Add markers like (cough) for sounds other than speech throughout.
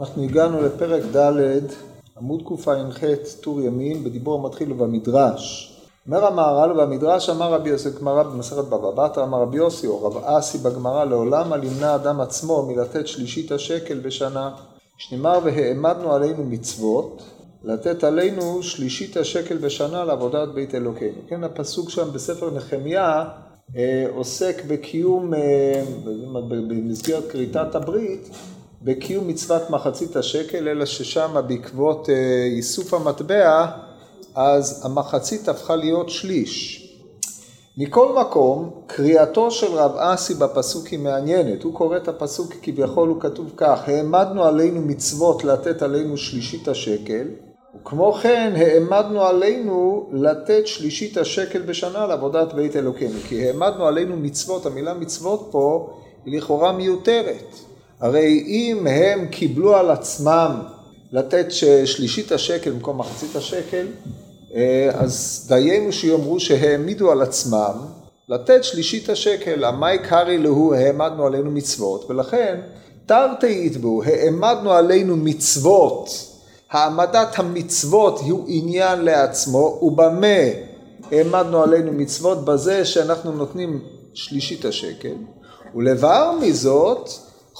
אנחנו הגענו לפרק ד', עמוד קע"ח, טור ימין, בדיבור המתחיל ובמדרש. אומר המהר"ל, ובמדרש אמר רבי יוסי, גמרא במסכת בבא בתרא, אמר רבי יוסי, או רב אסי בגמרא, לעולם על ימנע אדם עצמו מלתת שלישית השקל בשנה. שנאמר, והעמדנו עלינו מצוות, לתת עלינו שלישית השקל בשנה לעבודת בית אלוקינו. כן, הפסוק שם בספר נחמיה אה, עוסק בקיום, אה, במסגרת כריתת הברית, בקיום מצוות מחצית השקל, אלא ששם בעקבות אה, איסוף המטבע, אז המחצית הפכה להיות שליש. מכל מקום, קריאתו של רב אסי בפסוק היא מעניינת. הוא קורא את הפסוק כביכול הוא כתוב כך, העמדנו עלינו מצוות לתת עלינו שלישית השקל, וכמו כן העמדנו עלינו לתת שלישית השקל בשנה לעבודת בית אלוקינו. כי העמדנו עלינו מצוות, המילה מצוות פה היא לכאורה מיותרת. הרי אם הם קיבלו על עצמם לתת שלישית השקל במקום מחצית השקל, אה, אז דיינו שיאמרו שהעמידו על עצמם לתת שלישית השקל, המאי קרעי להו העמדנו עלינו מצוות, ולכן תרתי יתבעו, העמדנו עלינו מצוות, העמדת המצוות הוא עניין לעצמו, ובמה העמדנו עלינו מצוות? בזה שאנחנו נותנים שלישית השקל, ולבר מזאת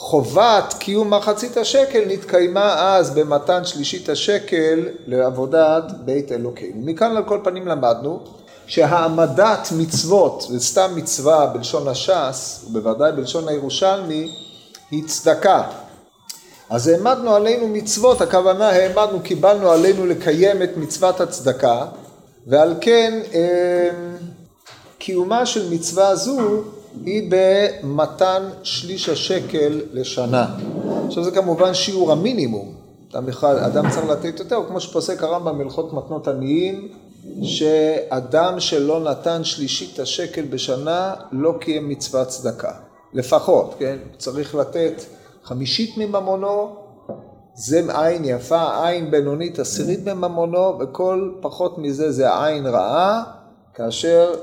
חובת קיום מחצית השקל נתקיימה אז במתן שלישית השקל לעבודת בית אלוקינו. מכאן על כל פנים למדנו שהעמדת מצוות, וסתם מצווה בלשון הש"ס, ובוודאי בלשון הירושלמי, היא צדקה. אז העמדנו עלינו מצוות, הכוונה העמדנו, קיבלנו עלינו לקיים את מצוות הצדקה, ועל כן אה, קיומה של מצווה זו היא במתן שליש השקל לשנה. עכשיו זה כמובן שיעור המינימום. אדם, אחד, אדם צריך לתת יותר, כמו שפוסק הרמב"ם בהלכות מתנות עניים, שאדם שלא נתן שלישית השקל בשנה לא קיים מצוות צדקה. לפחות, כן? צריך לתת חמישית מממונו, זה עין יפה, עין בינונית עשירית מממונו, וכל פחות מזה זה עין רעה, כאשר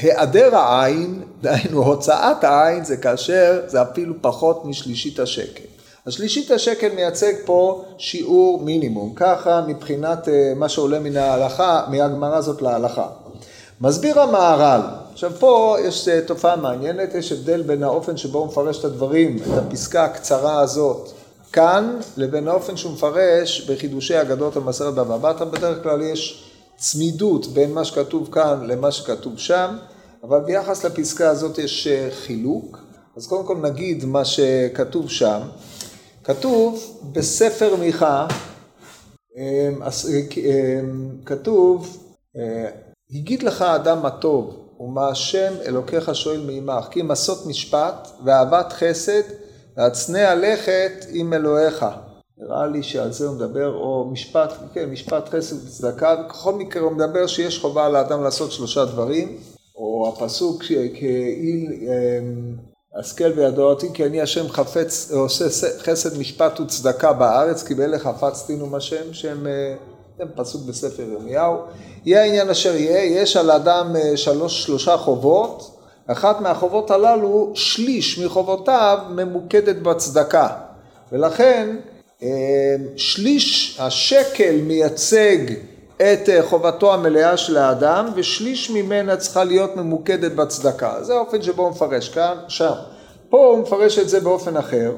היעדר העין, דהיינו הוצאת העין, זה כאשר זה אפילו פחות משלישית השקל. השלישית השקל מייצג פה שיעור מינימום, ככה מבחינת אה, מה שעולה מן ההלכה, מהגמרא הזאת להלכה. מסביר המהר"ל, עכשיו פה יש אה, תופעה מעניינת, יש הבדל בין האופן שבו הוא מפרש את הדברים, את הפסקה הקצרה הזאת, כאן, לבין האופן שהוא מפרש בחידושי אגדות המסרת בבא בתרא, בדרך כלל יש צמידות בין מה שכתוב כאן למה שכתוב שם, אבל ביחס לפסקה הזאת יש אה, חילוק. אז קודם כל נגיד מה שכתוב שם. כתוב בספר מיכה, אה, אה, כתוב, הגיד לך האדם הטוב ומה השם אלוקיך שואל מעמך, כי אם עשות משפט ואהבת חסד והצנע לכת עם אלוהיך. נראה לי שעל זה הוא מדבר, או משפט, כן, משפט חסד וצדקה, בכל מקרה הוא מדבר שיש חובה לאדם לעשות שלושה דברים, או הפסוק כאילו השכל וידועתי כי אני השם חפץ, עושה חסד משפט וצדקה בארץ, כי באלה חפצתי נום השם, שהם, אה, זה פסוק בספר ירמיהו. יהיה העניין אשר יהיה, יש על האדם אה, שלוש, שלושה חובות, אחת מהחובות הללו, שליש מחובותיו ממוקדת בצדקה. ולכן אמ, שליש השקל מייצג את אה, חובתו המלאה של האדם ושליש ממנה צריכה להיות ממוקדת בצדקה. זה האופן שבו הוא מפרש כאן, שם. פה הוא מפרש את זה באופן אחר.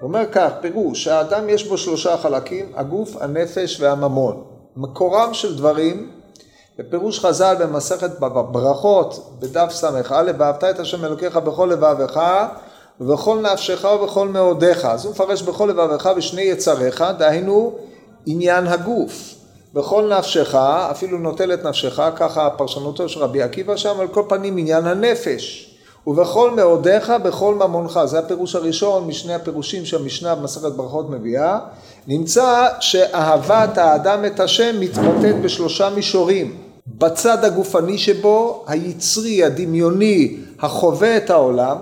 הוא אומר כך, פירוש, האדם יש בו שלושה חלקים, הגוף, הנפש והממון. מקורם של דברים, בפירוש חז"ל במסכת ברכות, בדף ס"א, ואהבת את השם אלוקיך בכל לבביך ובכל נפשך ובכל מאודיך. אז הוא מפרש בכל לבביך ושני יצריך, דהיינו עניין הגוף. בכל נפשך, אפילו נוטל את נפשך, ככה פרשנותו של רבי עקיבא שם, על כל פנים עניין הנפש. ובכל מאודיך, בכל ממונך. זה הפירוש הראשון משני הפירושים שהמשנה במסכת ברכות מביאה. נמצא שאהבת האדם את השם מתבטאת בשלושה מישורים. בצד הגופני שבו, היצרי, הדמיוני, החווה את העולם,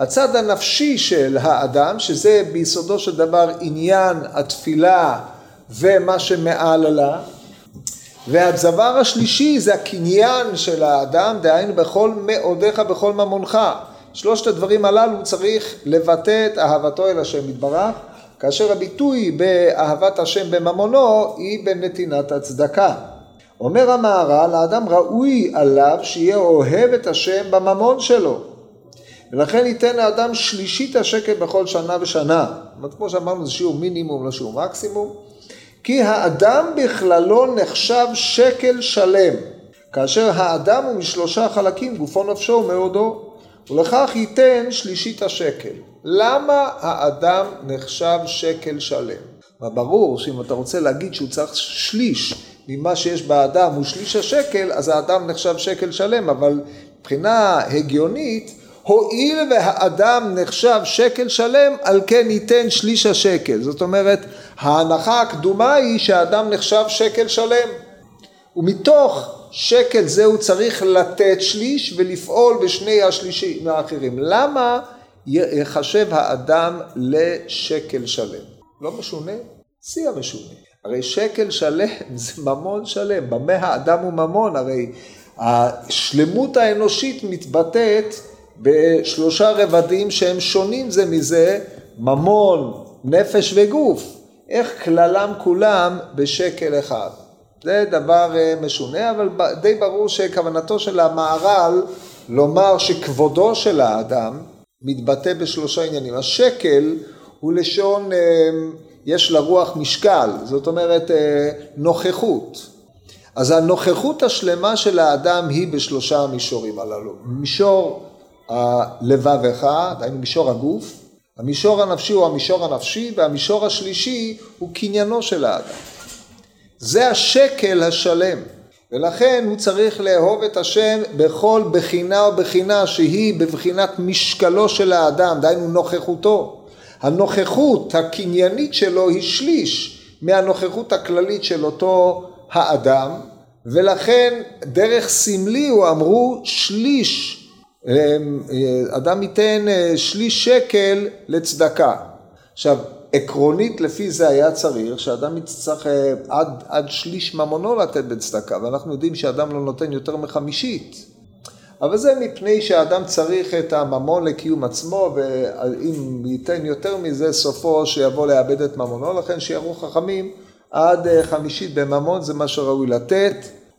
הצד הנפשי של האדם, שזה ביסודו של דבר עניין התפילה ומה שמעלה, והדבר השלישי זה הקניין של האדם, דהיינו בכל מאודיך, בכל ממונך. שלושת הדברים הללו צריך לבטא את אהבתו אל השם יתברך, כאשר הביטוי באהבת השם בממונו היא בנתינת הצדקה. אומר המהר"ל, האדם ראוי עליו שיהיה אוהב את השם בממון שלו. ולכן ייתן לאדם שלישית השקל בכל שנה ושנה. זאת אומרת, כמו שאמרנו, זה שיעור מינימום, לא שיעור מקסימום. כי האדם בכללו נחשב שקל שלם, כאשר האדם הוא משלושה חלקים, גופו נפשו ומאודו, ולכך ייתן שלישית השקל. למה האדם נחשב שקל שלם? ברור שאם אתה רוצה להגיד שהוא צריך שליש ממה שיש באדם הוא שליש השקל, אז האדם נחשב שקל שלם, אבל מבחינה הגיונית, הואיל והאדם נחשב שקל שלם, על כן ייתן שליש השקל. זאת אומרת, ההנחה הקדומה היא שהאדם נחשב שקל שלם. ומתוך שקל זה הוא צריך לתת שליש ולפעול בשני השלישים האחרים. למה יחשב האדם לשקל שלם? לא משונה? שיא המשונה. הרי שקל שלם (laughs) זה ממון שלם. במה האדם הוא ממון? הרי השלמות האנושית מתבטאת בשלושה רבדים שהם שונים זה מזה, ממון, נפש וגוף. איך כללם כולם בשקל אחד. זה דבר אה, משונה, אבל די ברור שכוונתו של המהר"ל לומר שכבודו של האדם מתבטא בשלושה עניינים. השקל הוא לשון, אה, יש לרוח משקל, זאת אומרת אה, נוכחות. אז הנוכחות השלמה של האדם היא בשלושה המישורים הללו. מישור הלבבך, דהיינו מישור הגוף, המישור הנפשי הוא המישור הנפשי, והמישור השלישי הוא קניינו של האדם. זה השקל השלם, ולכן הוא צריך לאהוב את השם בכל בחינה ובחינה שהיא בבחינת משקלו של האדם, דהיינו נוכחותו. הנוכחות הקניינית שלו היא שליש מהנוכחות הכללית של אותו האדם, ולכן דרך סמלי הוא אמרו שליש אדם ייתן אה, שליש שקל לצדקה. עכשיו, עקרונית לפי זה היה צריך שאדם יצטרך אה, עד, עד שליש ממונו לתת בצדקה, ואנחנו יודעים שאדם לא נותן יותר מחמישית. אבל זה מפני שאדם צריך את הממון לקיום עצמו, ואם ייתן יותר מזה, סופו שיבוא לאבד את ממונו, לכן שיראו חכמים עד חמישית בממון זה מה שראוי לתת,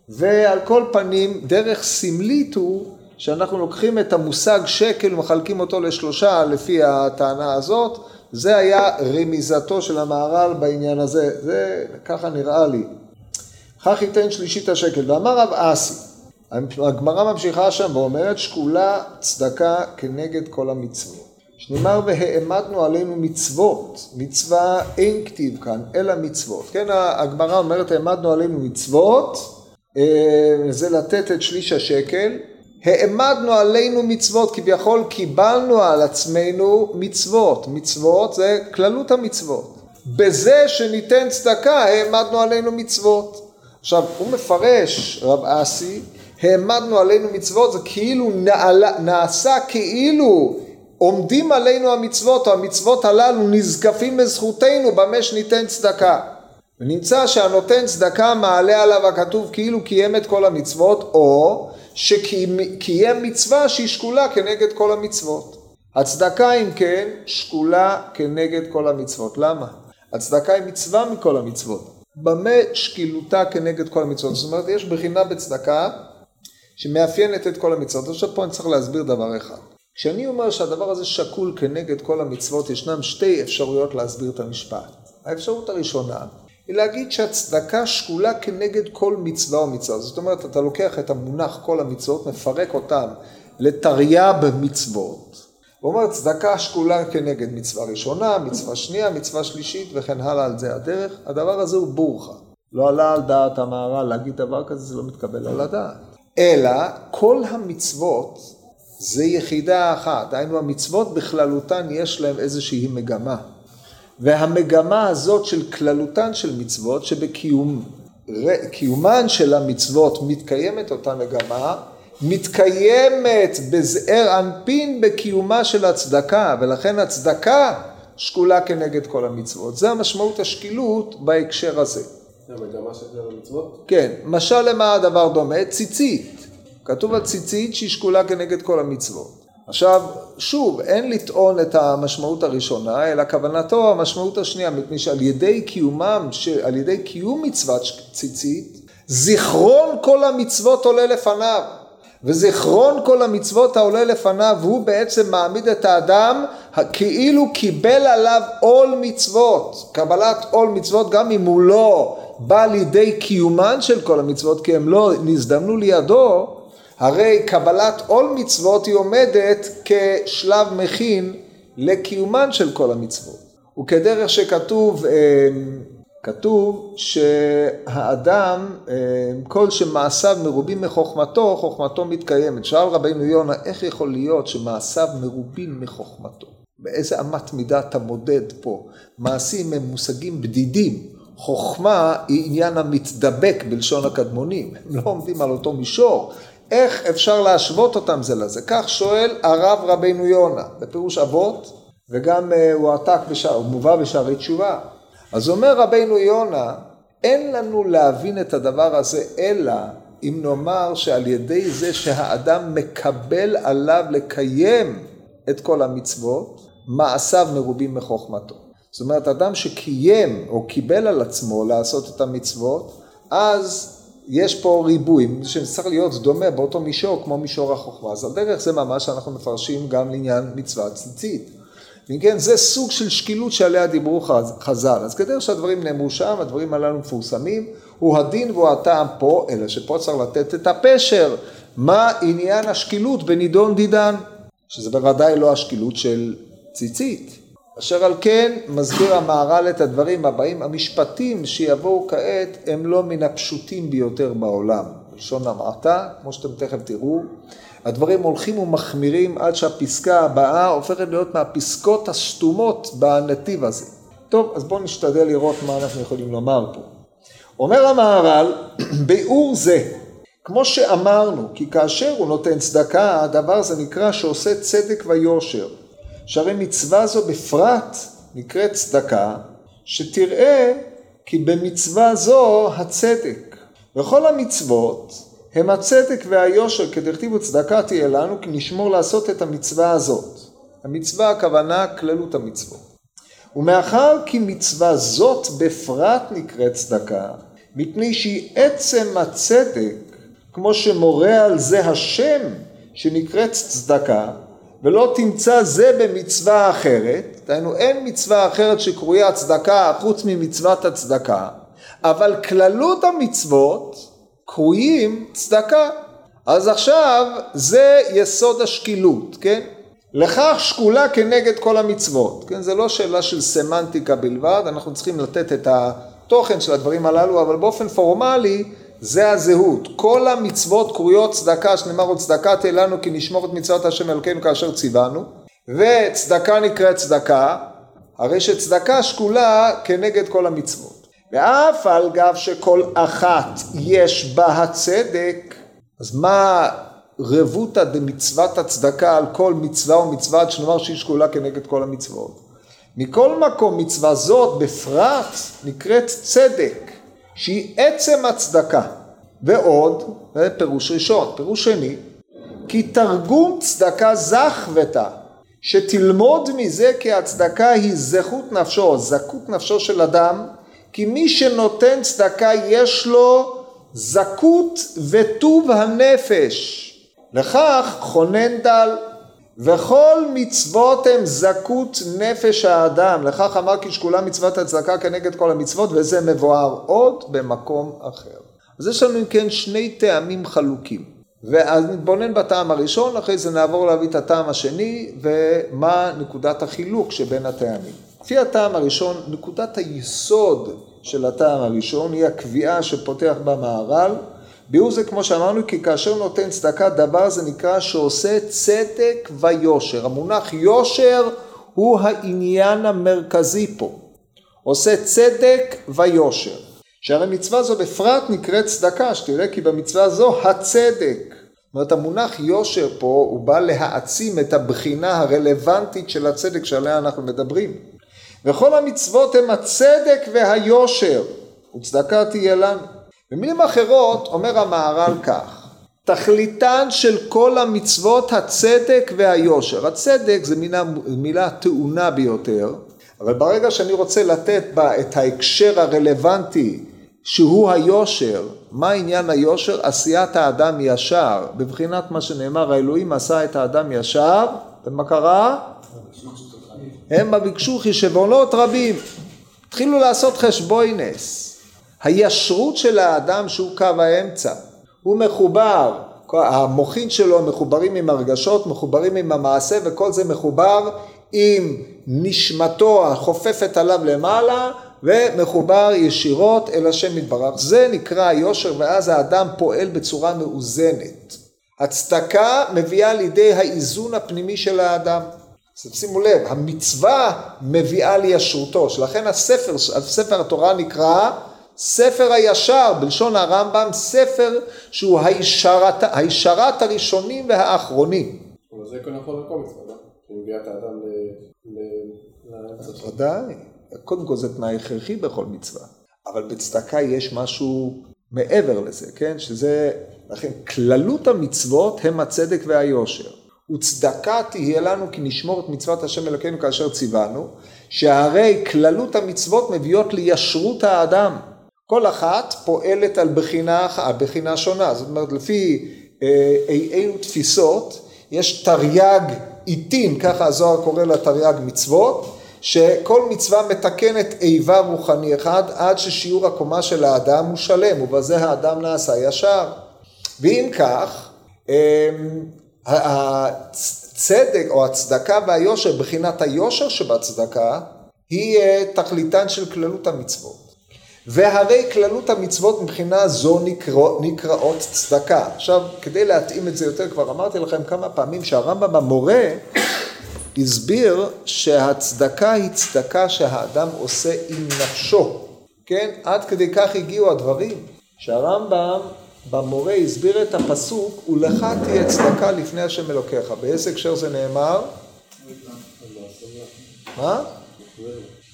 ועל כל פנים, דרך סמלית הוא שאנחנו לוקחים את המושג שקל ומחלקים אותו לשלושה לפי הטענה הזאת, זה היה רמיזתו של המהר"ל בעניין הזה, זה ככה נראה לי. כך ייתן שלישית השקל, ואמר רב אסי, הגמרא ממשיכה שם ואומרת שקולה צדקה כנגד כל המצוות. שנאמר והעמדנו עלינו מצוות, מצווה אין כתיב כאן, אלא מצוות. כן, הגמרא אומרת העמדנו עלינו מצוות, אה, זה לתת את שליש השקל, העמדנו עלינו מצוות, כביכול קיבלנו על עצמנו מצוות. מצוות זה כללות המצוות. בזה שניתן צדקה העמדנו עלינו מצוות. עכשיו, הוא מפרש, רב אסי, העמדנו עלינו מצוות, זה כאילו נעלה, נעשה כאילו עומדים עלינו המצוות, או המצוות הללו נזקפים לזכותנו במה שניתן צדקה. ונמצא שהנותן צדקה מעלה עליו הכתוב כאילו קיים את כל המצוות, או שקיים מצווה שהיא שקולה כנגד כל המצוות. הצדקה אם כן שקולה כנגד כל המצוות. למה? הצדקה היא מצווה מכל המצוות. במה שקילותה כנגד כל המצוות? זאת אומרת, יש בחינה בצדקה שמאפיינת את כל המצוות. עכשיו פה אני צריך להסביר דבר אחד. כשאני אומר שהדבר הזה שקול כנגד כל המצוות, ישנם שתי אפשרויות להסביר את המשפט. האפשרות הראשונה היא להגיד שהצדקה שקולה כנגד כל מצווה או מצווה. זאת אומרת, אתה לוקח את המונח כל המצוות, מפרק אותם לתרי"ג מצוות. הוא אומר, צדקה שקולה כנגד מצווה ראשונה, מצווה שנייה, מצווה שלישית וכן הלאה על זה הדרך. הדבר הזה הוא בורחה. לא עלה על דעת המהר"ל להגיד דבר כזה, זה לא מתקבל על הדעת. אלא כל המצוות זה יחידה אחת. דהיינו, המצוות בכללותן יש להן איזושהי מגמה. והמגמה הזאת של כללותן של מצוות, שבקיומן של המצוות מתקיימת אותה מגמה, מתקיימת בזעיר אנפין בקיומה של הצדקה, ולכן הצדקה שקולה כנגד כל המצוות. זה המשמעות השקילות בהקשר הזה. זה המגמה של המצוות? כן. משל למה הדבר דומה? ציצית. כתוב על ציצית שהיא שקולה כנגד כל המצוות. עכשיו, שוב, אין לטעון את המשמעות הראשונה, אלא כוונתו המשמעות השנייה, מפני שעל ידי קיומם, על ידי קיום מצוות ציצית, זיכרון כל המצוות עולה לפניו. וזיכרון כל המצוות העולה לפניו, הוא בעצם מעמיד את האדם כאילו קיבל עליו עול מצוות. קבלת עול מצוות, גם אם הוא לא בא לידי קיומן של כל המצוות, כי הם לא נזדמנו לידו, הרי קבלת עול מצוות היא עומדת כשלב מכין לקיומן של כל המצוות. וכדרך שכתוב, אה, כתוב שהאדם, אה, כל שמעשיו מרובים מחוכמתו, חוכמתו מתקיימת. שאל רבינו יונה, איך יכול להיות שמעשיו מרובים מחוכמתו? באיזה אמת מידה אתה מודד פה? מעשים הם מושגים בדידים. חוכמה היא עניין המתדבק בלשון הקדמונים, הם לא עומדים על אותו מישור, איך אפשר להשוות אותם זה לזה? כך שואל הרב רבינו יונה, בפירוש אבות, וגם אה, הוא עתק, בשער, הוא מובא בשערי תשובה. אז אומר רבינו יונה, אין לנו להבין את הדבר הזה, אלא אם נאמר שעל ידי זה שהאדם מקבל עליו לקיים את כל המצוות, מעשיו מרובים מחוכמתו. זאת אומרת, אדם שקיים או קיבל על עצמו לעשות את המצוות, אז יש פה ריבוי, שצריך להיות דומה באותו מישור כמו מישור החוכמה. אז על דרך זה ממש אנחנו מפרשים גם לעניין מצווה ציצית. אם כן, זה סוג של שקילות שעליה דיברו חז"ל. אז כדרך שהדברים נאמרו שם, הדברים הללו מפורסמים, הוא הדין והוא הטעם פה, אלא שפה צריך לתת את הפשר. מה עניין השקילות בנידון דידן? שזה בוודאי לא השקילות של ציצית. אשר על כן מסביר המהר"ל את הדברים הבאים, המשפטים שיבואו כעת הם לא מן הפשוטים ביותר בעולם. בלשון המעטה, כמו שאתם תכף תראו, הדברים הולכים ומחמירים עד שהפסקה הבאה הופכת להיות מהפסקות הסתומות בנתיב הזה. טוב, אז בואו נשתדל לראות מה אנחנו יכולים לומר פה. אומר המהר"ל, (clears throat) ביאור זה, כמו שאמרנו, כי כאשר הוא נותן צדקה, הדבר הזה נקרא שעושה צדק ויושר. שהרי מצווה זו בפרט נקראת צדקה, שתראה כי במצווה זו הצדק. וכל המצוות הם הצדק והיושר, כדכתיבו צדקה תהיה לנו, כי נשמור לעשות את המצווה הזאת. המצווה הכוונה כללות המצוות. ומאחר כי מצווה זאת בפרט נקראת צדקה, מפני שהיא עצם הצדק, כמו שמורה על זה השם שנקראת צדקה, ולא תמצא זה במצווה אחרת, דהיינו אין מצווה אחרת שקרויה צדקה חוץ ממצוות הצדקה, אבל כללות המצוות קרויים צדקה. אז עכשיו זה יסוד השקילות, כן? לכך שקולה כנגד כל המצוות, כן? זה לא שאלה של סמנטיקה בלבד, אנחנו צריכים לתת את התוכן של הדברים הללו, אבל באופן פורמלי זה הזהות. כל המצוות קרויות צדקה, שנאמר עוד צדקה תהיה לנו כי נשמור את מצוות השם אלוקינו כאשר ציוונו, וצדקה נקראת צדקה, הרי שצדקה שקולה כנגד כל המצוות. ואף על גב שכל אחת יש בה הצדק, אז מה רבותא דמצוות הצדקה על כל מצווה ומצווה שנאמר שהיא שקולה כנגד כל המצוות? מכל מקום מצווה זאת בפרט נקראת צדק. שהיא עצם הצדקה. ועוד, זה פירוש ראשון. פירוש שני, כי תרגום צדקה זך ותא, שתלמוד מזה כי הצדקה היא זכות נפשו, זכות נפשו של אדם, כי מי שנותן צדקה יש לו זכות וטוב הנפש. לכך חונן דל וכל מצוות הם זכות נפש האדם, לכך אמר כי שקולה מצוות הצדקה כנגד כל המצוות וזה מבואר עוד במקום אחר. אז יש לנו אם כן שני טעמים חלוקים. ואז נתבונן בטעם הראשון, אחרי זה נעבור להביא את הטעם השני ומה נקודת החילוק שבין הטעמים. לפי הטעם הראשון, נקודת היסוד של הטעם הראשון היא הקביעה שפותח בה מהר"ל ביאור זה כמו שאמרנו כי כאשר נותן צדקה דבר זה נקרא שעושה צדק ויושר. המונח יושר הוא העניין המרכזי פה. עושה צדק ויושר. שהרי מצווה זו בפרט נקראת צדקה, שתראה כי במצווה זו הצדק. זאת אומרת המונח יושר פה הוא בא להעצים את הבחינה הרלוונטית של הצדק שעליה אנחנו מדברים. וכל המצוות הם הצדק והיושר וצדקה תהיה לנו. במילים אחרות אומר המהר"ל כך, תכליתן של כל המצוות הצדק והיושר. הצדק זה מילה, מילה טעונה ביותר, אבל ברגע שאני רוצה לתת בה את ההקשר הרלוונטי שהוא היושר, מה עניין היושר? עשיית האדם ישר, בבחינת מה שנאמר, האלוהים עשה את האדם ישר, ומה קרה? המה ביקשו חשבונות רבים. התחילו לעשות חשבוינס. הישרות של האדם שהוא קו האמצע, הוא מחובר, המוחין שלו מחוברים עם הרגשות, מחוברים עם המעשה וכל זה מחובר עם נשמתו החופפת עליו למעלה ומחובר ישירות אל השם יתברך. זה נקרא היושר ואז האדם פועל בצורה מאוזנת. הצדקה מביאה לידי האיזון הפנימי של האדם. אז שימו לב, המצווה מביאה לישרותו, שלכן הספר, הספר התורה נקרא ספר הישר, בלשון הרמב"ם, ספר שהוא הישרת, הישרת הראשונים והאחרונים. אבל זה כל נכון לכל מצווה, לא? שמביאה את האדם לאמצע ודאי. קודם כל זה תנאי הכרחי בכל מצווה, אבל בצדקה יש משהו מעבר לזה, כן? שזה, לכן כללות המצוות הם הצדק והיושר. וצדקה תהיה לנו כי נשמור את מצוות השם אלוקינו כאשר ציוונו, שהרי כללות המצוות מביאות לישרות האדם. כל אחת פועלת על בחינה, על בחינה שונה, זאת אומרת לפי אה, אילו תפיסות, יש תרי"ג עיתים, ככה הזוהר קורא לה תרי"ג מצוות, שכל מצווה מתקנת איבר רוחני אחד עד ששיעור הקומה של האדם הוא שלם ובזה האדם נעשה ישר. ואם כך, אמ, הצדק או הצדקה והיושר, בחינת היושר שבצדקה, היא אה, תכליתן של כללות המצוות. והרי כללות המצוות מבחינה זו נקרא, נקראות צדקה. עכשיו, כדי להתאים את זה יותר, כבר אמרתי לכם כמה פעמים שהרמב"ם המורה הסביר שהצדקה היא צדקה שהאדם עושה עם נפשו, כן? עד כדי כך הגיעו הדברים, שהרמב"ם במורה הסביר את הפסוק, ולך תהיה צדקה לפני השם אלוקיך. באיזה הקשר זה נאמר? מה?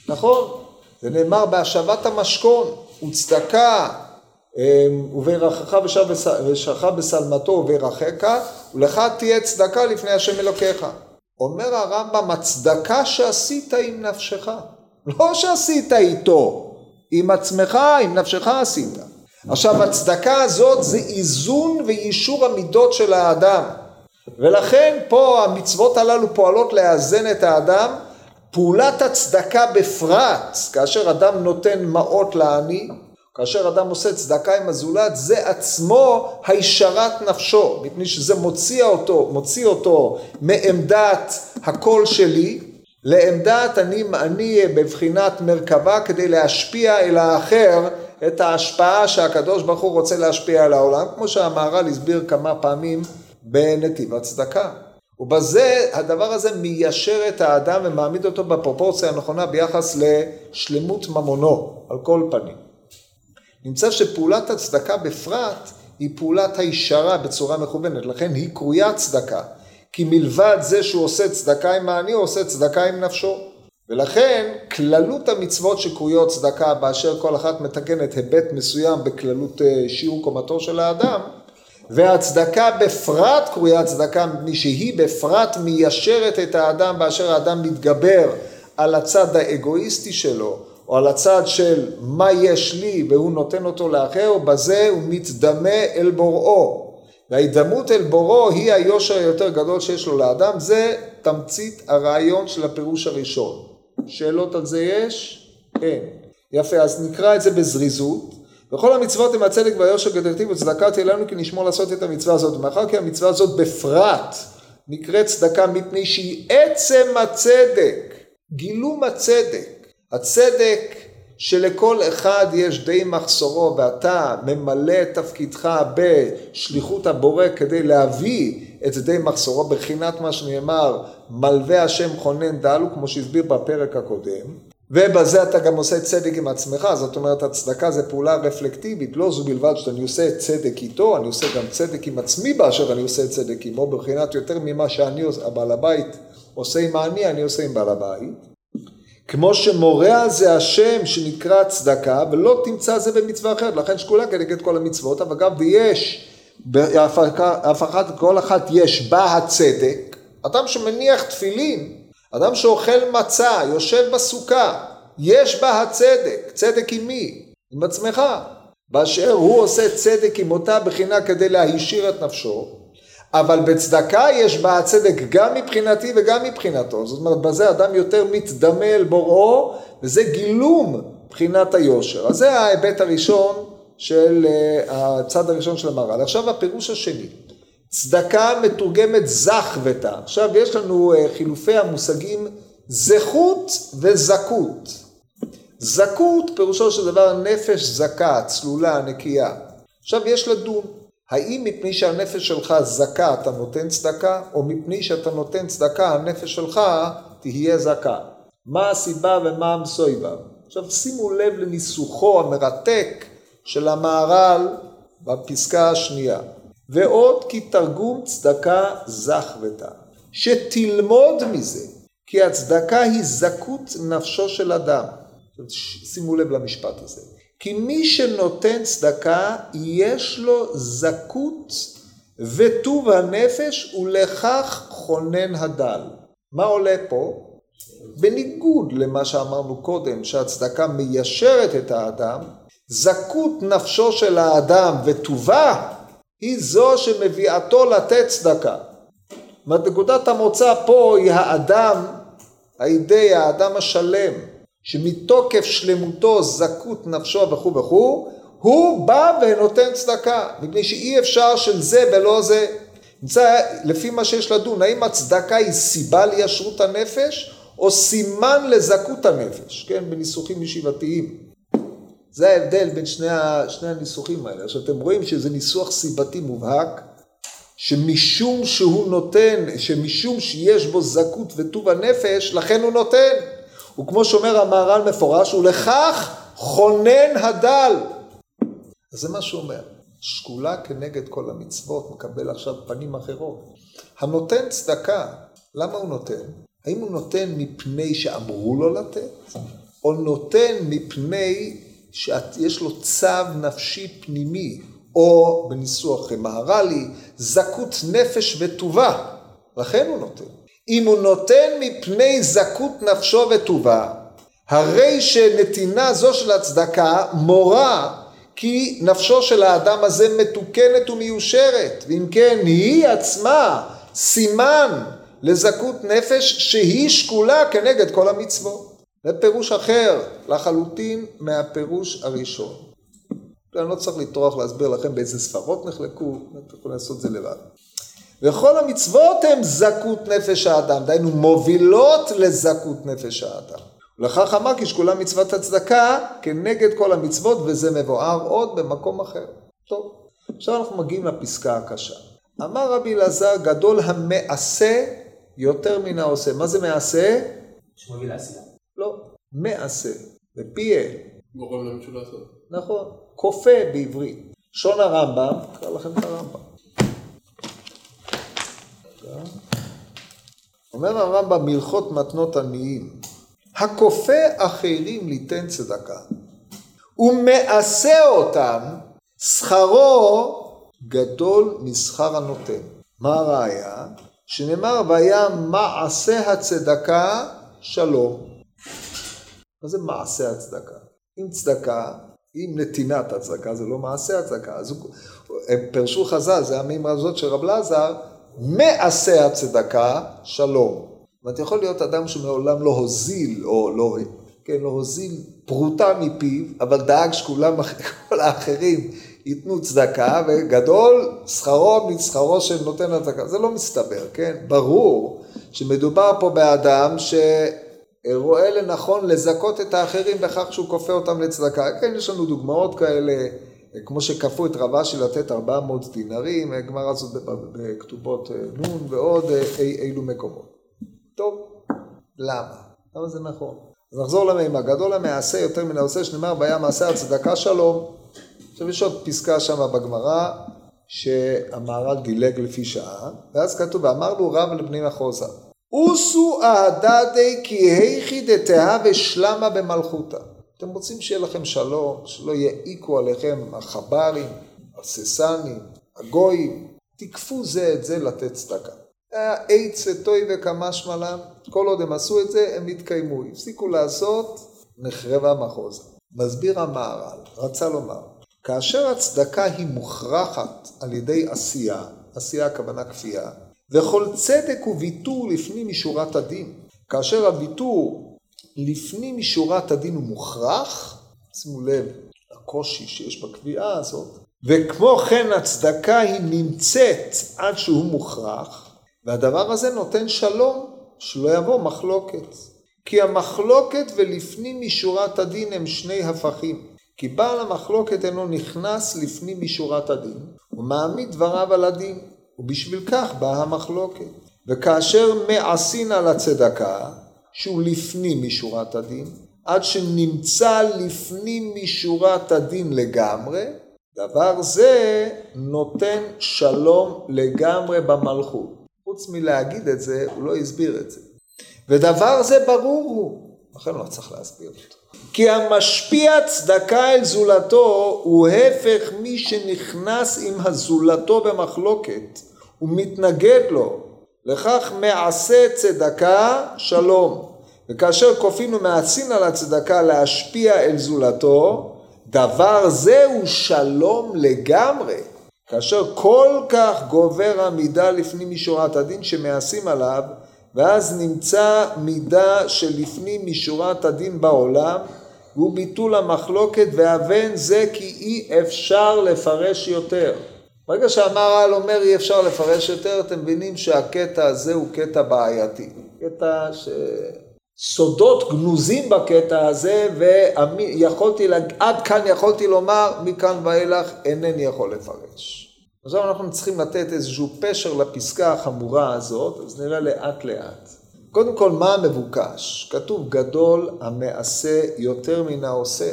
נכון, זה נאמר בהשבת המשכון, וצדקה אמ, וברכך ושרך בשלמתו וברכך, ולך תהיה צדקה לפני השם אלוקיך. אומר הרמב"ם, הצדקה שעשית עם נפשך, לא שעשית איתו, עם עצמך, עם נפשך עשית. עכשיו הצדקה הזאת זה איזון ואישור המידות של האדם ולכן פה המצוות הללו פועלות לאזן את האדם פעולת הצדקה בפרט כאשר אדם נותן מעות לעני כאשר אדם עושה צדקה עם הזולת זה עצמו הישרת נפשו מפני שזה מוציא אותו, מוציא אותו מעמדת הקול שלי לעמדת אני, אני בבחינת מרכבה כדי להשפיע אל האחר את ההשפעה שהקדוש ברוך הוא רוצה להשפיע על העולם, כמו שהמהר"ל הסביר כמה פעמים בנתיב הצדקה. ובזה הדבר הזה מיישר את האדם ומעמיד אותו בפרופורציה הנכונה ביחס לשלמות ממונו, על כל פנים. נמצא שפעולת הצדקה בפרט היא פעולת הישרה בצורה מכוונת, לכן היא קרויה צדקה, כי מלבד זה שהוא עושה צדקה עם העני, הוא עושה צדקה עם נפשו. ולכן כללות המצוות שקרויות צדקה באשר כל אחת מתקנת היבט מסוים בכללות אה, שיעור קומתו של האדם והצדקה בפרט קרויה צדקה מפני שהיא בפרט מיישרת את האדם באשר האדם מתגבר על הצד האגואיסטי שלו או על הצד של מה יש לי והוא נותן אותו לאחר ובזה הוא מתדמה אל בוראו וההידמות אל בוראו היא היושר היותר גדול שיש לו לאדם זה תמצית הרעיון של הפירוש הראשון שאלות על זה יש? אין. יפה, אז נקרא את זה בזריזות. וכל המצוות הם הצדק והיושר כדרתיב וצדקה תהיה לנו כי נשמור לעשות את המצווה הזאת. ומאחר כי המצווה הזאת בפרט נקראת צדקה מפני שהיא עצם הצדק, גילום הצדק. הצדק שלכל אחד יש די מחסורו ואתה ממלא את תפקידך בשליחות הבורא כדי להביא את די מחסורו בחינת מה שנאמר מלווה השם חונן דלו כמו שהסביר בפרק הקודם ובזה אתה גם עושה צדק עם עצמך, זאת אומרת הצדקה זה פעולה רפלקטיבית, לא זו בלבד שאני עושה צדק איתו, אני עושה גם צדק עם עצמי באשר אני עושה צדק עמו, בבחינת יותר ממה שאני, הבעל הבית עושה עם העני, אני עושה עם בעל הבית. כמו שמורע זה השם שנקרא צדקה, ולא תמצא זה במצווה אחרת, לכן שקולה כנגד כל המצוות, אבל גם ויש אחת, כל אחת יש בה הצדק, אדם שמניח תפילין, אדם שאוכל מצה, יושב בסוכה, יש בה הצדק, צדק עם מי? עם עצמך. באשר הוא עושה צדק עם אותה בחינה כדי להישיר את נפשו, אבל בצדקה יש בה הצדק גם מבחינתי וגם מבחינתו. זאת אומרת, בזה אדם יותר מתדמה אל בוראו, וזה גילום בחינת היושר. אז זה ההיבט הראשון של אה, הצד הראשון של המהר"ל. עכשיו הפירוש השני. צדקה מתורגמת זך ותא. עכשיו יש לנו אה, חילופי המושגים זכות וזכות. זכות פירושו של דבר נפש זכה, צלולה, נקייה. עכשיו יש לדון, האם מפני שהנפש שלך זכה אתה נותן צדקה, או מפני שאתה נותן צדקה הנפש שלך תהיה זכה. מה הסיבה ומה המסויבה? עכשיו שימו לב לניסוחו המרתק של המהר"ל בפסקה השנייה. ועוד כי תרגום צדקה זך ותא. שתלמוד מזה, כי הצדקה היא זכות נפשו של אדם. שימו לב למשפט הזה. כי מי שנותן צדקה, יש לו זכות וטוב הנפש, ולכך חונן הדל. מה עולה פה? בניגוד למה שאמרנו קודם, שהצדקה מיישרת את האדם, זכות נפשו של האדם וטובה היא זו שמביאתו לתת צדקה. נקודת המוצא פה היא האדם, האידאה, האדם השלם, שמתוקף שלמותו, זכות נפשו וכו' וכו', הוא בא ונותן צדקה, מפני שאי אפשר של זה ולא זה. נמצא לפי מה שיש לדון, האם הצדקה היא סיבה לישרות הנפש, או סימן לזכות הנפש, כן, בניסוחים ישיבתיים. זה ההבדל בין שני, שני הניסוחים האלה. עכשיו אתם רואים שזה ניסוח סיבתי מובהק, שמשום שהוא נותן, שמשום שיש בו זכות וטוב הנפש, לכן הוא נותן. וכמו שאומר המהר"ל מפורש, ולכך חונן הדל. אז זה מה שהוא אומר. שקולה כנגד כל המצוות מקבל עכשיו פנים אחרות. הנותן צדקה, למה הוא נותן? האם הוא נותן מפני שאמרו לו לתת, או נותן מפני שיש לו צו נפשי פנימי, או בניסוח מהר"לי, זכות נפש וטובה, לכן הוא נותן. אם הוא נותן מפני זכות נפשו וטובה, הרי שנתינה זו של הצדקה מורה כי נפשו של האדם הזה מתוקנת ומיושרת, ואם כן היא עצמה סימן לזכות נפש שהיא שקולה כנגד כל המצוות. זה פירוש אחר לחלוטין מהפירוש הראשון. אני לא צריך לטרוח להסביר לכם באיזה ספרות נחלקו, אתם יכולים לעשות את זה לבד. וכל המצוות הן זכות נפש האדם, דהיינו מובילות לזכות נפש האדם. ולכך אמר כי שקולה מצוות הצדקה כנגד כל המצוות, וזה מבואר עוד במקום אחר. טוב, עכשיו אנחנו מגיעים לפסקה הקשה. אמר רבי אלעזר, גדול המעשה יותר מן העושה. מה זה מעשה? שמוביל לעשייה. לא, מעשה, בפיה. גורם למישהו לעשות. נכון, כופה בעברית. שון הרמב"ם, אקרא לכם את הרמב"ם. אומר הרמב"ם מלכות מתנות עניים, הכופה אחרים ליתן צדקה, ומעשה אותם, שכרו גדול משכר הנותן. מה הראיה? שנאמר והיה מעשה הצדקה שלום. מה זה מעשה הצדקה? אם צדקה, אם נתינת הצדקה זה לא מעשה הצדקה, אז הם פרשו חז"ל, זה המימרה הזאת של רב לזר, מעשה הצדקה שלום. זאת אומרת, יכול להיות אדם שמעולם לא הוזיל, או לא, כן, לא הוזיל פרוטה מפיו, אבל דאג שכולם, (laughs) כל האחרים ייתנו צדקה, וגדול שכרו משכרו של נותן הצדקה. זה לא מסתבר, כן? ברור שמדובר פה באדם שרואה לנכון לזכות את האחרים בכך שהוא כופה אותם לצדקה. כן, יש לנו דוגמאות כאלה, כמו שכפו את רבה של לתת 400 דינרים, הגמרא הזאת בכתובות נון ועוד אי, אילו מקומות. טוב, למה? למה זה נכון? אז נחזור למימה, גדול המעשה יותר מן העושה שנאמר והיה מעשה הצדקה שלום עכשיו יש עוד פסקה שם בגמרא, שהמהר"ל דילג לפי שעה, ואז כתוב, ואמר לו רב לבני מחוזה, אוסו אהדדי כי היכי דתאה ושלמה במלכותה. אתם רוצים שיהיה לכם שלום, שלא יעיקו עליכם החברים, הססנים, הגויים, תיקפו זה את זה לתת צדקה. עץ טוי וכמשמע לן, כל עוד הם עשו את זה, הם התקיימו. הפסיקו לעשות, נחרבה מחוז. מסביר המהר"ל, רצה לומר, כאשר הצדקה היא מוכרחת על ידי עשייה, עשייה הכוונה כפייה, וכל צדק וויתור לפנים משורת הדין. כאשר הוויתור לפנים משורת הדין הוא מוכרח, שימו לב לקושי שיש בקביעה הזאת, וכמו כן הצדקה היא נמצאת עד שהוא מוכרח, והדבר הזה נותן שלום, שלא יבוא מחלוקת. כי המחלוקת ולפנים משורת הדין הם שני הפכים. כי בעל המחלוקת אינו נכנס לפנים משורת הדין, ומעמיד דבריו על הדין, ובשביל כך באה המחלוקת. וכאשר מעשין על הצדקה, שהוא לפנים משורת הדין, עד שנמצא לפנים משורת הדין לגמרי, דבר זה נותן שלום לגמרי במלכות. חוץ מלהגיד את זה, הוא לא הסביר את זה. ודבר זה ברור הוא, לכן לא צריך להסביר אותו. כי המשפיע צדקה אל זולתו הוא הפך מי שנכנס עם הזולתו במחלוקת ומתנגד לו, לכך מעשה צדקה שלום. וכאשר כופין ומעשין על הצדקה להשפיע אל זולתו, דבר זה הוא שלום לגמרי. כאשר כל כך גובר המידה לפנים משורת הדין שמעשים עליו, ואז נמצא מידה שלפנים משורת הדין בעולם, והוא ביטול המחלוקת והבן זה כי אי אפשר לפרש יותר. ברגע שהמהר"ל אומר אי אפשר לפרש יותר, אתם מבינים שהקטע הזה הוא קטע בעייתי. קטע שסודות גנוזים בקטע הזה, ויכולתי, עד כאן יכולתי לומר, מכאן ואילך אינני יכול לפרש. עכשיו אנחנו צריכים לתת איזשהו פשר לפסקה החמורה הזאת, אז נראה לאט לאט. קודם כל, מה המבוקש? כתוב גדול המעשה יותר מן העושה,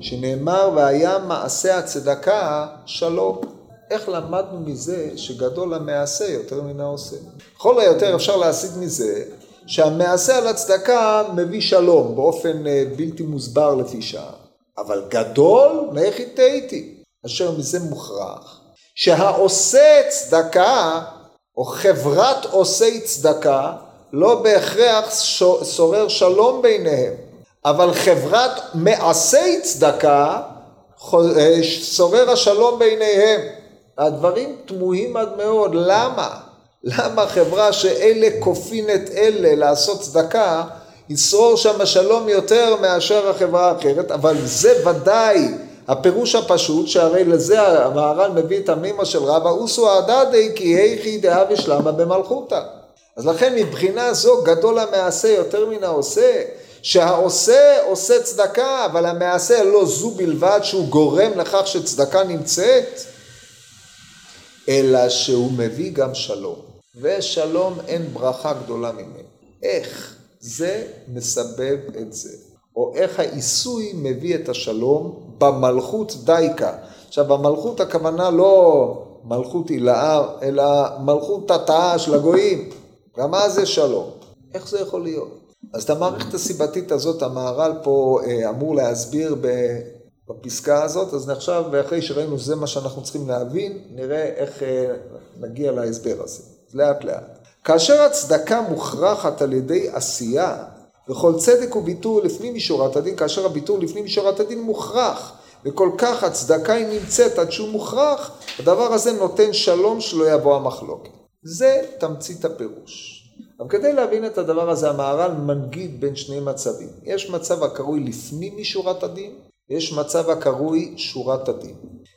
שנאמר והיה מעשה הצדקה שלום. איך למדנו מזה שגדול המעשה יותר מן העושה? לכל היותר אפשר להסיק מזה שהמעשה על הצדקה מביא שלום באופן אה, בלתי מוסבר לפי שעה. אבל גדול, מאיך התהיתי? אשר מזה מוכרח שהעושה צדקה, או חברת עושי צדקה, לא בהכרח שורר שלום ביניהם, אבל חברת מעשי צדקה אה, שורר השלום ביניהם. הדברים תמוהים עד מאוד, למה? למה חברה שאלה כופין את אלה לעשות צדקה, ישרור שם השלום יותר מאשר החברה האחרת, אבל זה ודאי הפירוש הפשוט שהרי לזה המהר"ל מביא את המימה של רבא אוסו עדדי כי היכי דאה ושלמה במלכותא. אז לכן מבחינה זו גדול המעשה יותר מן העושה. שהעושה עושה צדקה, אבל המעשה לא זו בלבד שהוא גורם לכך שצדקה נמצאת, אלא שהוא מביא גם שלום. ושלום אין ברכה גדולה ממנו. איך זה מסבב את זה? או איך העיסוי מביא את השלום במלכות דייקה. עכשיו במלכות הכוונה לא מלכות הילאה, אלא מלכות תתאה של הגויים. גם אז זה שלום. איך זה יכול להיות? אז את המערכת הסיבתית הזאת המהר"ל פה אה, אמור להסביר בפסקה הזאת, אז עכשיו, ואחרי שראינו זה מה שאנחנו צריכים להבין, נראה איך אה, נגיע להסבר הזה. לאט לאט. כאשר הצדקה מוכרחת על ידי עשייה, וכל צדק הוא ביטול לפנים משורת הדין, כאשר הביטול לפנים משורת הדין מוכרח, וכל כך הצדקה היא נמצאת עד שהוא מוכרח, הדבר הזה נותן שלום שלא יבוא המחלוקת. זה תמצית הפירוש. אבל כדי להבין את הדבר הזה, המהר"ל מנגיד בין שני מצבים. יש מצב הקרוי לפנים משורת הדין, ויש מצב הקרוי שורת הדין.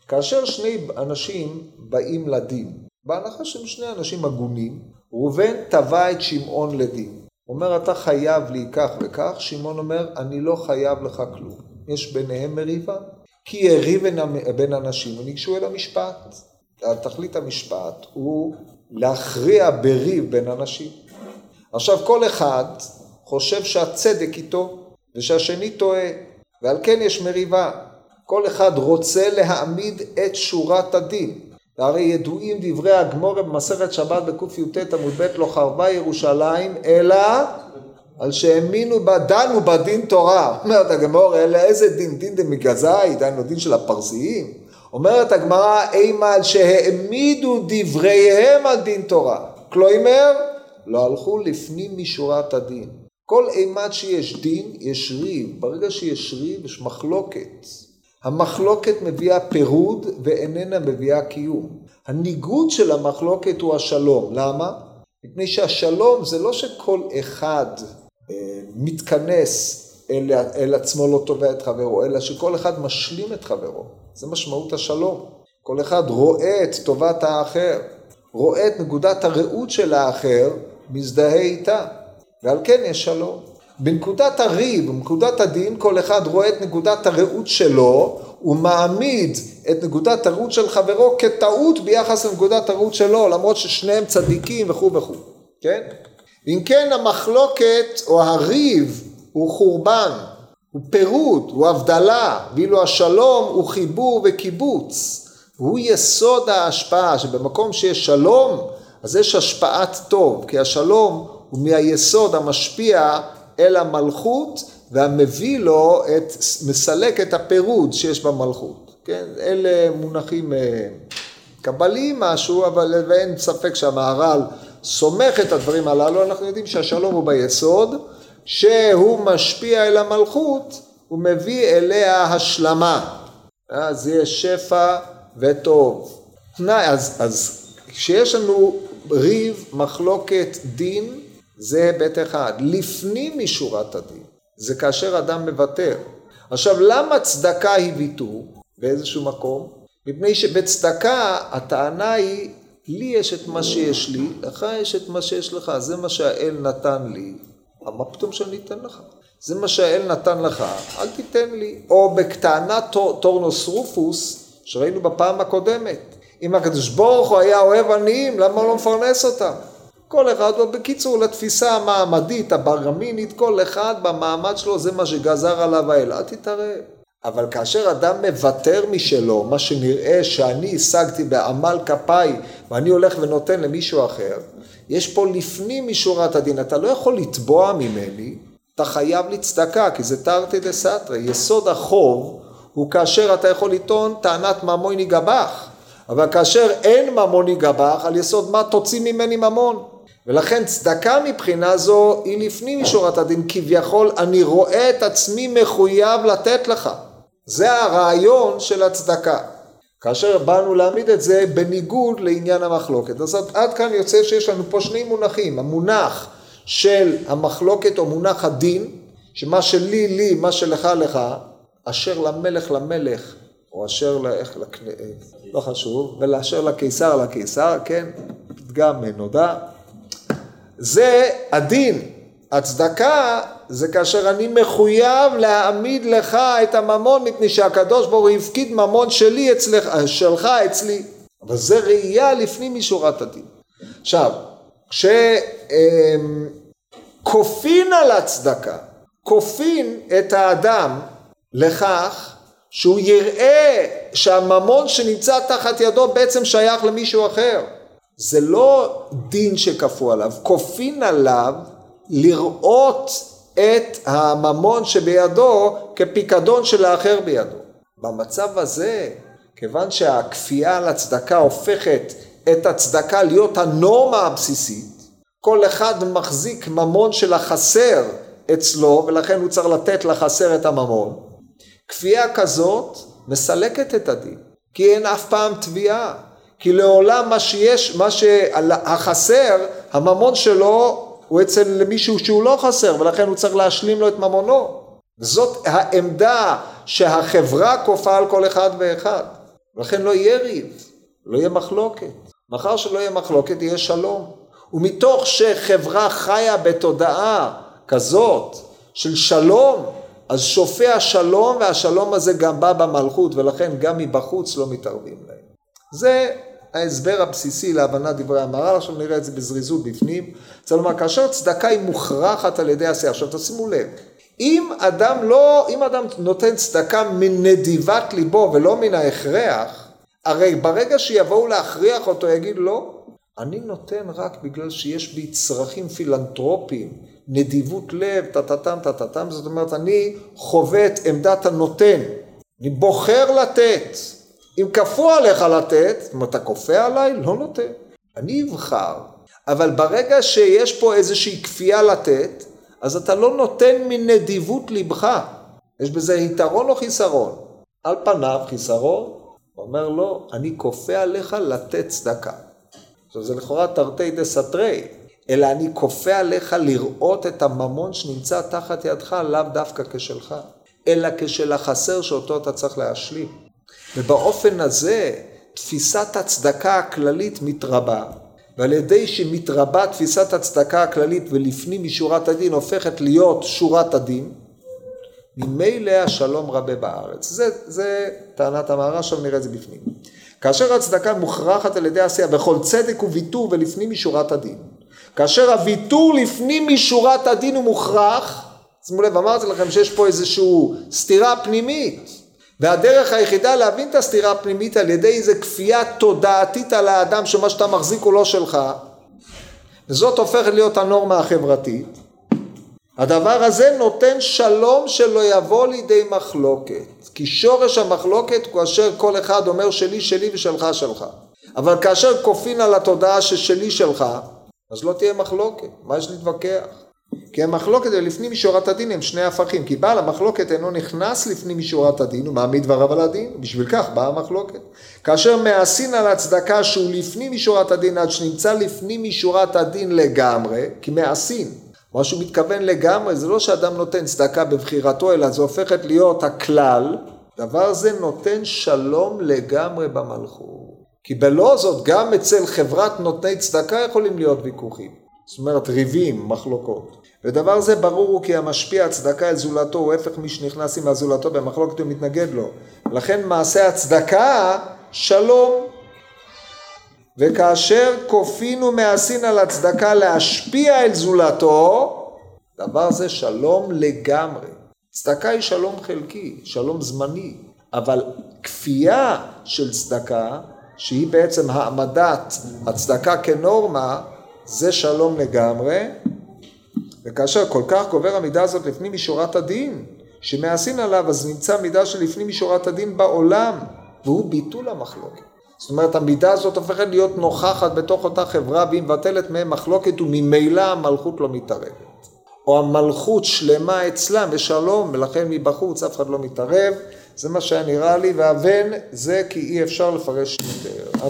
כאשר שני אנשים באים לדין, בהנחה שהם שני אנשים הגונים, ראובן תבע את שמעון לדין. אומר אתה חייב לי כך וכך, שמעון אומר אני לא חייב לך כלום. יש ביניהם מריבה, כי יריב בין אנשים וניגשו אל המשפט. תכלית המשפט הוא להכריע בריב בין אנשים. עכשיו כל אחד חושב שהצדק איתו ושהשני טועה, ועל כן יש מריבה. כל אחד רוצה להעמיד את שורת הדין. והרי ידועים דברי הגמורה במסכת שבת בקי"ט עמוד ב' לא חרבה ירושלים אלא על שהאמינו בה, דנו בדין תורה. אומרת הגמורה, אלא איזה דין? דין דמגזאי, דהיינו דין של הפרסיים? אומרת הגמרא, אימה שהעמידו דבריהם על דין תורה. כלומר, לא הלכו לפנים משורת הדין. כל אימת שיש דין, יש ריב. ברגע שיש ריב, יש מחלוקת. המחלוקת מביאה פירוד ואיננה מביאה קיום. הניגוד של המחלוקת הוא השלום. למה? מפני שהשלום זה לא שכל אחד אה, מתכנס אל, אל עצמו לא תובע את חברו, אלא שכל אחד משלים את חברו. זה משמעות השלום. כל אחד רואה את טובת האחר, רואה את נקודת הראות של האחר, מזדהה איתה, ועל כן יש שלום. בנקודת הריב, בנקודת הדין, כל אחד רואה את נקודת הראות שלו, הוא מעמיד את נקודת הראות של חברו כטעות ביחס לנקודת הראות שלו, למרות ששניהם צדיקים וכו' וכו', כן? אם כן המחלוקת או הריב הוא חורבן, הוא פירוד, הוא הבדלה, ואילו השלום הוא חיבור וקיבוץ. הוא יסוד ההשפעה, שבמקום שיש שלום, אז יש השפעת טוב, כי השלום הוא מהיסוד המשפיע אל המלכות, והמביא לו את, מסלק את הפירוד שיש במלכות. כן, אלה מונחים אה, קבליים משהו, אבל אין ספק שהמהר"ל סומך את הדברים הללו, אנחנו יודעים שהשלום הוא ביסוד, שהוא משפיע אל המלכות, הוא מביא אליה השלמה. אז יש שפע וטוב. תנאי, אז, אז כשיש לנו ריב, מחלוקת, דין, זה היבט אחד. לפנים משורת הדין, זה כאשר אדם מוותר. עכשיו, למה צדקה היא ויתור באיזשהו מקום? מפני שבצדקה הטענה היא, לי יש את מה שיש לי, לך יש את מה שיש לך, זה מה שהאל נתן לי, מה פתאום שאני אתן לך? זה מה שהאל נתן לך, אל תיתן לי. או בטענת טורנוס רופוס, שראינו בפעם הקודמת. אם הקדוש ברוך הוא היה אוהב עניים, למה הוא לא מפרנס אותם? כל אחד, בקיצור, לתפיסה המעמדית, הברגמינית, כל אחד במעמד שלו זה מה שגזר עליו האל, אל תתערב. אבל כאשר אדם מוותר משלו, מה שנראה שאני השגתי בעמל כפיי ואני הולך ונותן למישהו אחר, יש פה לפנים משורת הדין, אתה לא יכול לתבוע ממני, אתה חייב לצדקה, כי זה תרתי דה סתרי, יסוד החוב הוא כאשר אתה יכול לטעון טענת ממוני גבח, אבל כאשר אין ממוני גבח, על יסוד מה תוציא ממני ממון. ולכן צדקה מבחינה זו היא לפנים משורת הדין, כביכול אני רואה את עצמי מחויב לתת לך. זה הרעיון של הצדקה. כאשר באנו להעמיד את זה בניגוד לעניין המחלוקת. אז עד כאן יוצא שיש לנו פה שני מונחים, המונח של המחלוקת או מונח הדין, שמה שלי לי, מה שלך לך, אשר למלך למלך, או אשר ל... איך, לכ... לא חשוב, ולאשר לקיסר לקיסר, כן, פתגם נודע. זה הדין. הצדקה זה כאשר אני מחויב להעמיד לך את הממון מפני שהקדוש ברוך הוא הפקיד ממון שלי אצלך, שלך אצלי. אבל זה ראייה לפנים משורת הדין. עכשיו, כשכופין על הצדקה, כופין את האדם לכך שהוא יראה שהממון שנמצא תחת ידו בעצם שייך למישהו אחר. זה לא דין שכפו עליו, כופין עליו לראות את הממון שבידו כפיקדון של האחר בידו. במצב הזה, כיוון שהכפייה על הצדקה הופכת את הצדקה להיות הנורמה הבסיסית, כל אחד מחזיק ממון של החסר אצלו, ולכן הוא צריך לתת לחסר את הממון. כפייה כזאת מסלקת את הדין, כי אין אף פעם תביעה. כי לעולם מה שיש, מה שהחסר, הממון שלו הוא אצל מישהו שהוא לא חסר ולכן הוא צריך להשלים לו את ממונו. זאת העמדה שהחברה כופה על כל אחד ואחד. ולכן לא יהיה ריב, לא יהיה מחלוקת. מאחר שלא יהיה מחלוקת יהיה שלום. ומתוך שחברה חיה בתודעה כזאת של שלום, אז שופע שלום והשלום הזה גם בא במלכות ולכן גם מבחוץ לא מתערבים להם. זה ההסבר הבסיסי להבנת דברי המהר"ל, עכשיו נראה את זה בזריזות בפנים. צריך לומר, כאשר צדקה היא מוכרחת על ידי עשייה, עכשיו תשימו לב, אם אדם לא, אם אדם נותן צדקה מנדיבת ליבו ולא מן ההכרח, הרי ברגע שיבואו להכריח אותו יגיד לא, אני נותן רק בגלל שיש בי צרכים פילנטרופיים, נדיבות לב, טטטם טטטם, זאת אומרת אני חווה את עמדת הנותן, אני בוחר לתת, אם כפו עליך לתת, אם אתה כופה עליי, לא נותן. אני אבחר. אבל ברגע שיש פה איזושהי כפייה לתת, אז אתה לא נותן מנדיבות לבך. יש בזה יתרון או חיסרון? על פניו חיסרון. הוא אומר לו, אני כופה עליך לתת צדקה. עכשיו זה לכאורה תרתי דה סתרי, אלא אני כופה עליך לראות את הממון שנמצא תחת ידך, לאו דווקא כשלך, אלא כשל החסר שאותו אתה צריך להשלים. ובאופן הזה תפיסת הצדקה הכללית מתרבה, ועל ידי שמתרבה תפיסת הצדקה הכללית ולפנים משורת הדין הופכת להיות שורת הדין, ממילא השלום רבה בארץ. זה, זה טענת המערה, עכשיו נראה את זה בפנים. כאשר הצדקה מוכרחת על ידי עשייה בכל צדק וויתור ולפנים משורת הדין. כאשר הוויתור לפנים משורת הדין הוא מוכרח, שימו לב, אמרתי לכם שיש פה איזושהי סתירה פנימית. והדרך היחידה להבין את הסתירה הפנימית על ידי איזה כפייה תודעתית על האדם שמה שאתה מחזיק הוא לא שלך וזאת הופכת להיות הנורמה החברתית. הדבר הזה נותן שלום שלא יבוא לידי מחלוקת כי שורש המחלוקת הוא אשר כל אחד אומר שלי שלי ושלך שלך. אבל כאשר כופין על התודעה ששלי שלך אז לא תהיה מחלוקת מה יש להתווכח כי המחלוקת לפנים משורת הדין הם שני הפכים, כי בעל המחלוקת אינו נכנס לפנים משורת הדין, הוא מעמיד דבריו על הדין, בשביל כך באה המחלוקת. כאשר מעשין על הצדקה שהוא לפנים משורת הדין עד שנמצא לפנים משורת הדין לגמרי, כי מעשין, מה שהוא מתכוון לגמרי זה לא שאדם נותן צדקה בבחירתו, אלא זה הופכת להיות הכלל, דבר זה נותן שלום לגמרי במלכות. כי בלא זאת גם אצל חברת נותני צדקה יכולים להיות ויכוחים. זאת אומרת ריבים, מחלוקות. ודבר זה ברור הוא כי המשפיע הצדקה אל זולתו הוא הפך מי שנכנס עם הזולתו במחלוקת ומתנגד לו. לכן מעשה הצדקה שלום. וכאשר כופין ומעשין על הצדקה להשפיע אל זולתו, דבר זה שלום לגמרי. צדקה היא שלום חלקי, שלום זמני, אבל כפייה של צדקה, שהיא בעצם העמדת הצדקה כנורמה, זה שלום לגמרי, וכאשר כל כך גובר המידה הזאת לפנים משורת הדין, שמעשין עליו, אז נמצא מידה של לפנים משורת הדין בעולם, והוא ביטול המחלוקת. זאת אומרת, המידה הזאת הופכת להיות נוכחת בתוך אותה חברה, והיא מבטלת מהם מחלוקת, וממילא המלכות לא מתערבת. או המלכות שלמה אצלם ושלום, ולכן מבחוץ אף אחד לא מתערב. זה מה שהיה נראה לי, והבן זה כי אי אפשר לפרש יותר.